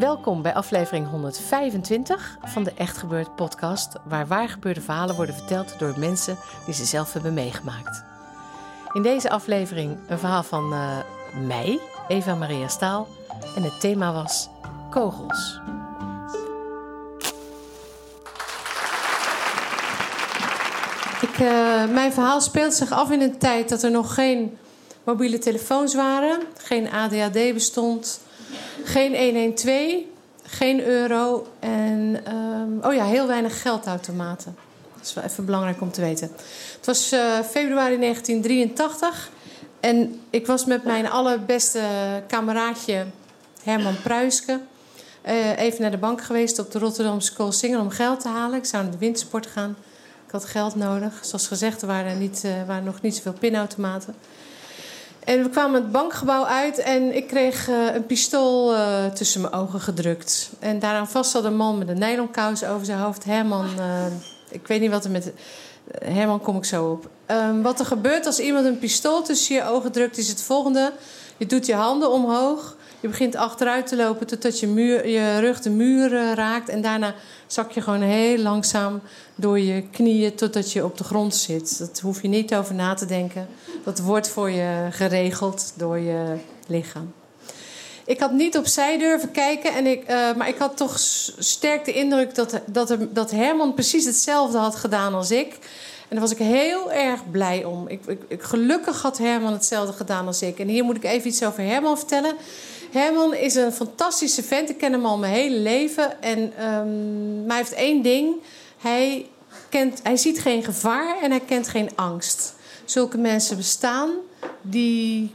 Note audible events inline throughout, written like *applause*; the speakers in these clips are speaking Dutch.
Welkom bij aflevering 125 van de Echt Gebeurd podcast, waar waargebeurde verhalen worden verteld door mensen die ze zelf hebben meegemaakt. In deze aflevering een verhaal van eh, mij, Eva Maria Staal, en het thema was kogels. Ik, eh, mijn verhaal speelt zich af in een tijd dat er nog geen mobiele telefoons waren, geen ADHD bestond, geen 112, geen euro en ehm, oh ja, heel weinig geldautomaten. Dat is wel even belangrijk om te weten. Het was eh, februari 1983 en ik was met mijn allerbeste kameraadje Herman Pruiske eh, even naar de bank geweest op de Rotterdamse Koolsingel om geld te halen. Ik zou naar de wintersport gaan. Ik had geld nodig. Zoals gezegd, er niet, uh, waren nog niet zoveel pinautomaten. En we kwamen het bankgebouw uit en ik kreeg uh, een pistool uh, tussen mijn ogen gedrukt. En daaraan vast zat een man met een nylonkous over zijn hoofd. Herman, uh, ik weet niet wat er met... Herman kom ik zo op. Um, wat er gebeurt als iemand een pistool tussen je ogen drukt is het volgende. Je doet je handen omhoog. Je begint achteruit te lopen totdat je, muur, je rug de muur raakt. En daarna zak je gewoon heel langzaam door je knieën totdat je op de grond zit. Dat hoef je niet over na te denken. Dat wordt voor je geregeld door je lichaam. Ik had niet opzij durven kijken, en ik, uh, maar ik had toch sterk de indruk dat, dat, er, dat Herman precies hetzelfde had gedaan als ik. En daar was ik heel erg blij om. Ik, ik, gelukkig had Herman hetzelfde gedaan als ik. En hier moet ik even iets over Herman vertellen. Herman is een fantastische vent. Ik ken hem al mijn hele leven. En, um, maar hij heeft één ding. Hij, kent, hij ziet geen gevaar en hij kent geen angst. Zulke mensen bestaan die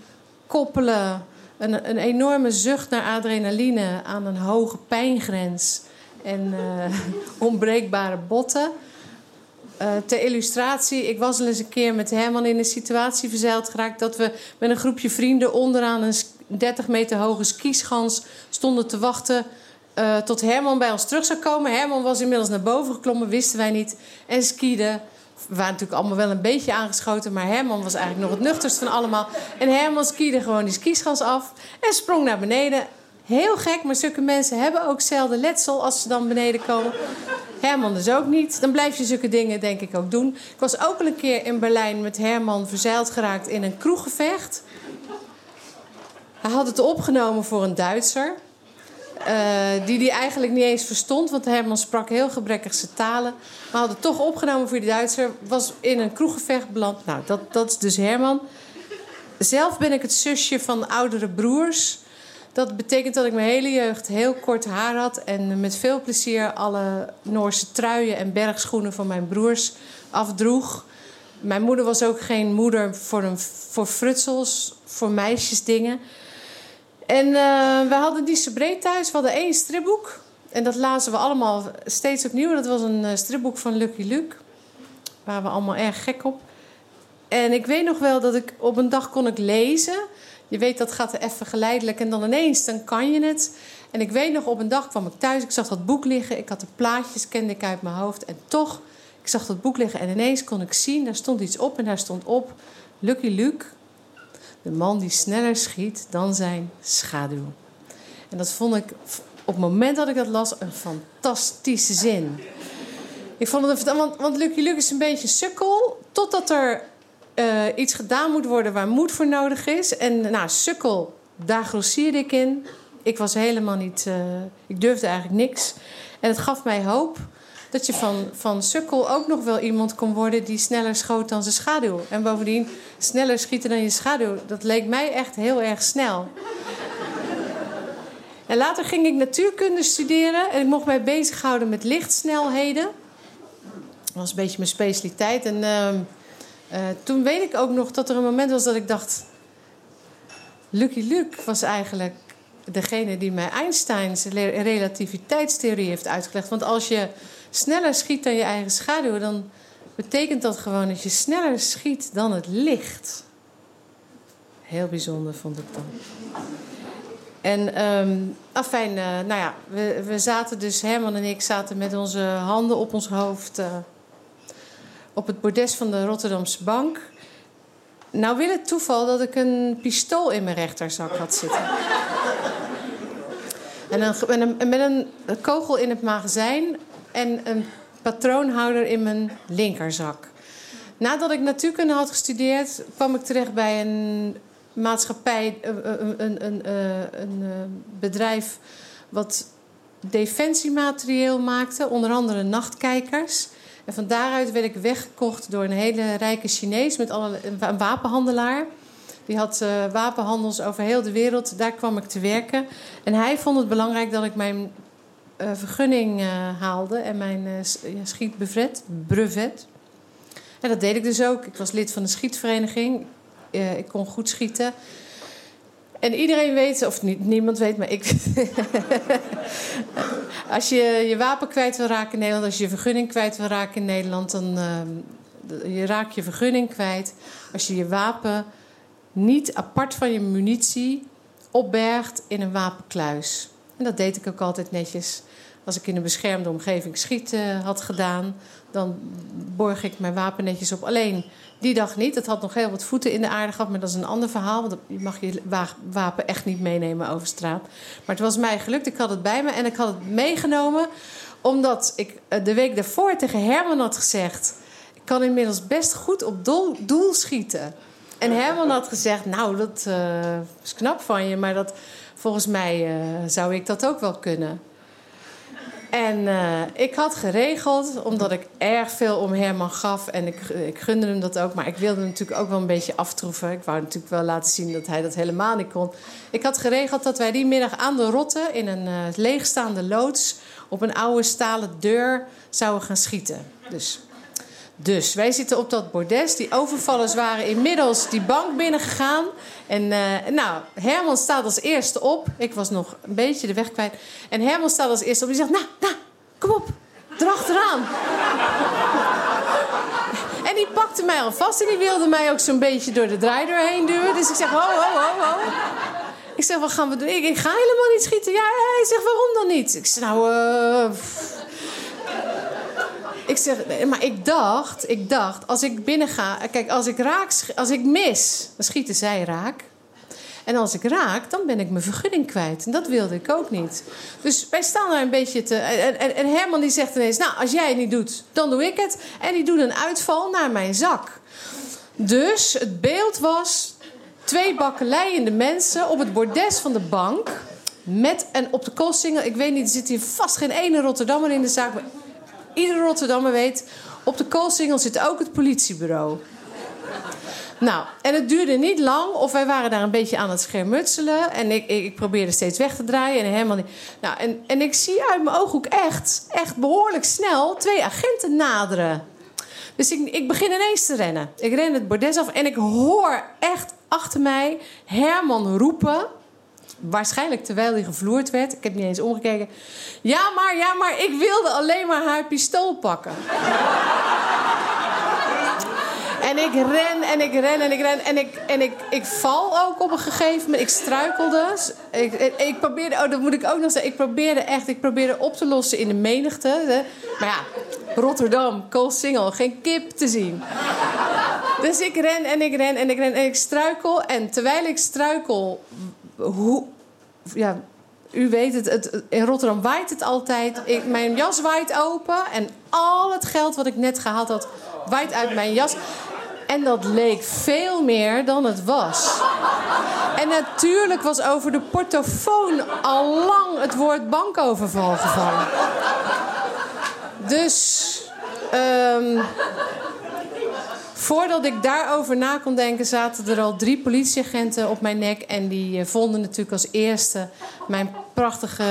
koppelen een, een enorme zucht naar adrenaline aan een hoge pijngrens en uh, *laughs* onbreekbare botten. Uh, ter illustratie, ik was al eens een keer met Herman in een situatie verzeild geraakt dat we met een groepje vrienden onderaan een 30 meter hoge skischans stonden te wachten uh, tot Herman bij ons terug zou komen. Herman was inmiddels naar boven geklommen, wisten wij niet, en skiede. We waren natuurlijk allemaal wel een beetje aangeschoten, maar Herman was eigenlijk nog het nuchterst van allemaal. En Herman skiede gewoon die skischans af en sprong naar beneden. Heel gek, maar zulke mensen hebben ook zelden letsel als ze dan beneden komen. Herman dus ook niet. Dan blijf je zulke dingen denk ik ook doen. Ik was ook al een keer in Berlijn met Herman verzeild geraakt in een kroeggevecht. Hij had het opgenomen voor een Duitser. Uh, die die eigenlijk niet eens verstond, want Herman sprak heel gebrekkigse talen. Maar had het toch opgenomen voor die Duitser. Was in een kroeggevecht beland. Nou, dat, dat is dus Herman. Zelf ben ik het zusje van oudere broers. Dat betekent dat ik mijn hele jeugd heel kort haar had en met veel plezier alle Noorse truien en bergschoenen van mijn broers afdroeg. Mijn moeder was ook geen moeder voor, een, voor frutsels, voor meisjesdingen. En uh, we hadden die breed thuis. We hadden één stripboek. En dat lazen we allemaal steeds opnieuw. Dat was een uh, stripboek van Lucky Luke. Waar we allemaal erg gek op. En ik weet nog wel dat ik op een dag kon ik lezen. Je weet dat gaat even geleidelijk en dan ineens dan kan je het. En ik weet nog op een dag kwam ik thuis. Ik zag dat boek liggen. Ik had de plaatjes kende ik uit mijn hoofd. En toch, ik zag dat boek liggen en ineens kon ik zien. Daar stond iets op en daar stond op Lucky Luke de man die sneller schiet dan zijn schaduw. En dat vond ik op het moment dat ik dat las een fantastische zin. Ik vond het, want, want Lucky Luke is een beetje sukkel, totdat er uh, iets gedaan moet worden waar moed voor nodig is. En nou, sukkel, daar grossierde ik in. Ik was helemaal niet, uh, ik durfde eigenlijk niks. En het gaf mij hoop dat je van, van sukkel ook nog wel iemand kon worden die sneller schoot dan zijn schaduw. En bovendien, sneller schieten dan je schaduw, dat leek mij echt heel erg snel. En later ging ik natuurkunde studeren en ik mocht mij bezighouden met lichtsnelheden. Dat was een beetje mijn specialiteit. En uh, toen weet ik ook nog dat er een moment was dat ik dacht... Lucky Luke was eigenlijk degene die mij Einsteins relativiteitstheorie heeft uitgelegd. Want als je sneller schiet dan je eigen schaduw, dan betekent dat gewoon dat je sneller schiet dan het licht. Heel bijzonder vond ik dan. En um, afijn, uh, nou ja, we, we zaten dus, Herman en ik zaten met onze handen op ons hoofd uh, op het bordes van de Rotterdamse bank. Nou wil het toeval dat ik een pistool in mijn rechterzak had zitten. En een, met een kogel in het magazijn en een patroonhouder in mijn linkerzak. Nadat ik natuurkunde had gestudeerd, kwam ik terecht bij een maatschappij, een, een, een, een bedrijf wat defensiematerieel maakte, onder andere nachtkijkers. En van daaruit werd ik weggekocht door een hele rijke Chinees met alle, een wapenhandelaar. Die had wapenhandels over heel de wereld. Daar kwam ik te werken. En hij vond het belangrijk dat ik mijn uh, vergunning uh, haalde en mijn schietbrevet. Brevet. En dat deed ik dus ook. Ik was lid van de schietvereniging. ik kon goed schieten. En iedereen weet, of niemand weet, maar ik. *laughs* als je je wapen kwijt wil raken in Nederland, als je je vergunning kwijt wil raken in Nederland, dan uh, je raak je vergunning kwijt. Als je je wapen niet apart van je munitie opbergt in een wapenkluis. En dat deed ik ook altijd netjes. Als ik in een beschermde omgeving schieten had gedaan, dan borg ik mijn wapen netjes op. Alleen die dag niet. Het had nog heel wat voeten in de aarde gehad, maar dat is een ander verhaal. Want je mag je wapen echt niet meenemen over straat. Maar het was mij gelukt. Ik had het bij me en ik had het meegenomen omdat ik eh, de week daarvoor tegen Herman had gezegd: ik kan inmiddels best goed op doel schieten. En Herman had gezegd: Nou, dat uh, is knap van je, maar dat, volgens mij uh, zou ik dat ook wel kunnen. En uh, ik had geregeld, omdat ik erg veel om Herman gaf. En ik, ik gunde hem dat ook. Maar ik wilde hem natuurlijk ook wel een beetje aftroeven. Ik wou natuurlijk wel laten zien dat hij dat helemaal niet kon. Ik had geregeld dat wij die middag aan de Rotte... in een uh, leegstaande loods op een oude stalen deur zouden gaan schieten. Dus dus wij zitten op dat bordes. Die overvallers waren inmiddels die bank binnengegaan. En uh, nou, Herman staat als eerste op. Ik was nog een beetje de weg kwijt. En Herman staat als eerste op. Die zegt, nou, nou, kom op. Erachteraan. en die pakte mij al vast. En die wilde mij ook zo'n beetje door de draaideur heen duwen. Dus ik zeg, ho, ho, ho, ho. Ik zeg, wat gaan we doen? Ik, ga helemaal niet schieten. Ja, hij zegt, waarom dan niet? Ik zeg, nou, uh, ik zeg, maar ik dacht, ik dacht, als ik binnen ga, kijk, als ik raak, als ik mis, dan schieten zij raak. En als ik raak, dan ben ik mijn vergunning kwijt. En dat wilde ik ook niet. Dus wij staan daar een beetje te. En, en, en Herman die zegt ineens: Nou, als jij het niet doet, dan doe ik het. En die doet een uitval naar mijn zak. Dus het beeld was twee bakkeleiende mensen op het bordes van de bank. Met en op de koolsingel. Ik weet niet, er zit hier vast geen ene Rotterdammer in de zaak. Maar iedere Rotterdammer weet... op de koolsingel zit ook het politiebureau. Nou, en het duurde niet lang of wij waren daar een beetje aan het schermutselen. En ik, ik, probeerde steeds weg te draaien en helemaal niet. Nou, en, en ik zie uit mijn ooghoek echt, echt behoorlijk snel twee agenten naderen. Dus ik, ik begin ineens te rennen. Ik ren het bordes af en ik hoor echt achter mij Herman roepen waarschijnlijk terwijl hij gevloerd werd. Ik heb niet eens omgekeken. Ja, maar, ja, maar ik wilde alleen maar haar pistool pakken. En ik ren en ik ren en ik ren. En ik, en ik, ik val ook op een gegeven moment. Ik struikelde. Ik, ik, probeerde, oh, dat moet ik ook nog zeggen. Ik probeerde echt, ik probeerde op te lossen in de menigte. Maar ja, Rotterdam, Koolsingel, geen kip te zien. Dus ik ren en ik ren en ik ren en ik struikel. En terwijl ik struikel, hoe, ja, u weet het, het, in Rotterdam waait het altijd. Ik, mijn jas waait open en al het geld wat ik net gehaald had, waait uit mijn jas. En dat leek veel meer dan het was. En natuurlijk was over de portofoon al lang het woord bankoverval gevallen. Dus. ehm, voordat ik daarover na kon denken, zaten er al drie politieagenten op mijn nek. En die eh, vonden natuurlijk als eerste mijn prachtige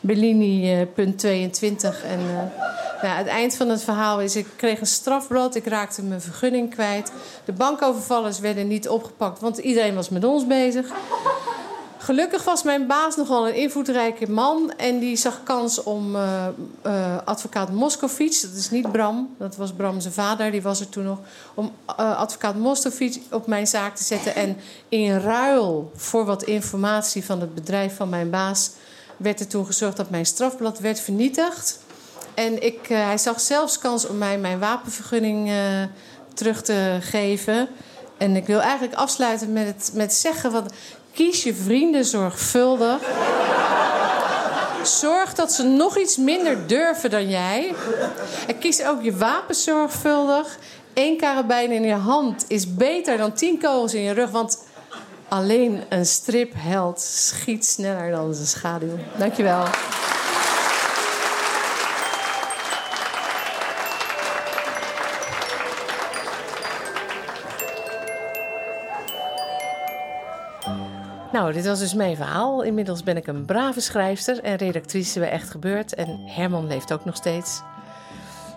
Bellini eh, punt 22. En nou, het eind van het verhaal is: ik kreeg een strafblad, ik raakte mijn vergunning kwijt. De bankovervallers werden niet opgepakt, want iedereen was met ons bezig. Gelukkig was mijn baas nogal een invloedrijke man. En die zag kans om eh, eh, advocaat Moskovits, dat is niet Bram, dat was Bram zijn vader, die was er toen nog. Om eh, advocaat Moskovits op mijn zaak te zetten. En in ruil voor wat informatie van het bedrijf van mijn baas werd er toen gezorgd dat mijn strafblad werd vernietigd. En ik, hij zag zelfs kans om mij mijn wapenvergunning terug te geven. En ik wil eigenlijk afsluiten met het met zeggen: van, kies je vrienden zorgvuldig. Zorg dat ze nog iets minder durven dan jij. En kies ook je wapen zorgvuldig. Eén karabijn in je hand is beter dan tien kogels in je rug. Want alleen een stripheld schiet sneller dan zijn schaduw. Dankjewel. Nou, dit was dus mijn verhaal. Inmiddels ben ik een brave schrijfster en redactrice bij Echt Gebeurd. En Herman leeft ook nog steeds.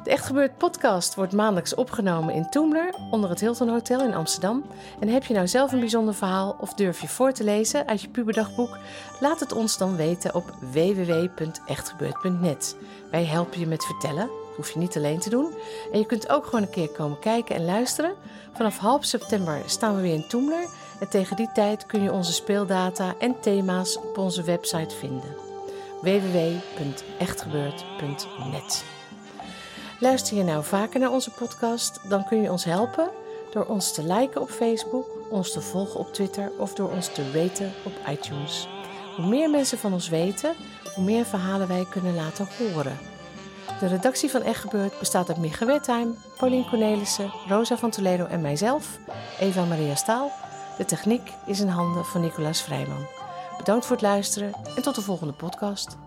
De Echt Gebeurd podcast wordt maandelijks opgenomen in Toemler, onder het Hilton Hotel in Amsterdam. En heb je nou zelf een bijzonder verhaal of durf je voor te lezen uit je puberdagboek? Laat het ons dan weten op www.echtgebeurd.net. Wij helpen je met vertellen, hoef je niet alleen te doen. En je kunt ook gewoon een keer komen kijken en luisteren. Vanaf half september staan we weer in Toemler. En tegen die tijd kun je onze speeldata en thema's op onze website vinden. www.echtgebeurd.net Luister je nou vaker naar onze podcast, dan kun je ons helpen door ons te liken op Facebook, ons te volgen op Twitter of door ons te raten op iTunes. Hoe meer mensen van ons weten, hoe meer verhalen wij kunnen laten horen. De redactie van Echt Gebeurd bestaat uit Micha Wertheim, Paulien Cornelissen, Rosa van Toledo en mijzelf, Eva Maria Staal. De techniek is in handen van Nicolaas Vrijman. Bedankt voor het luisteren en tot de volgende podcast.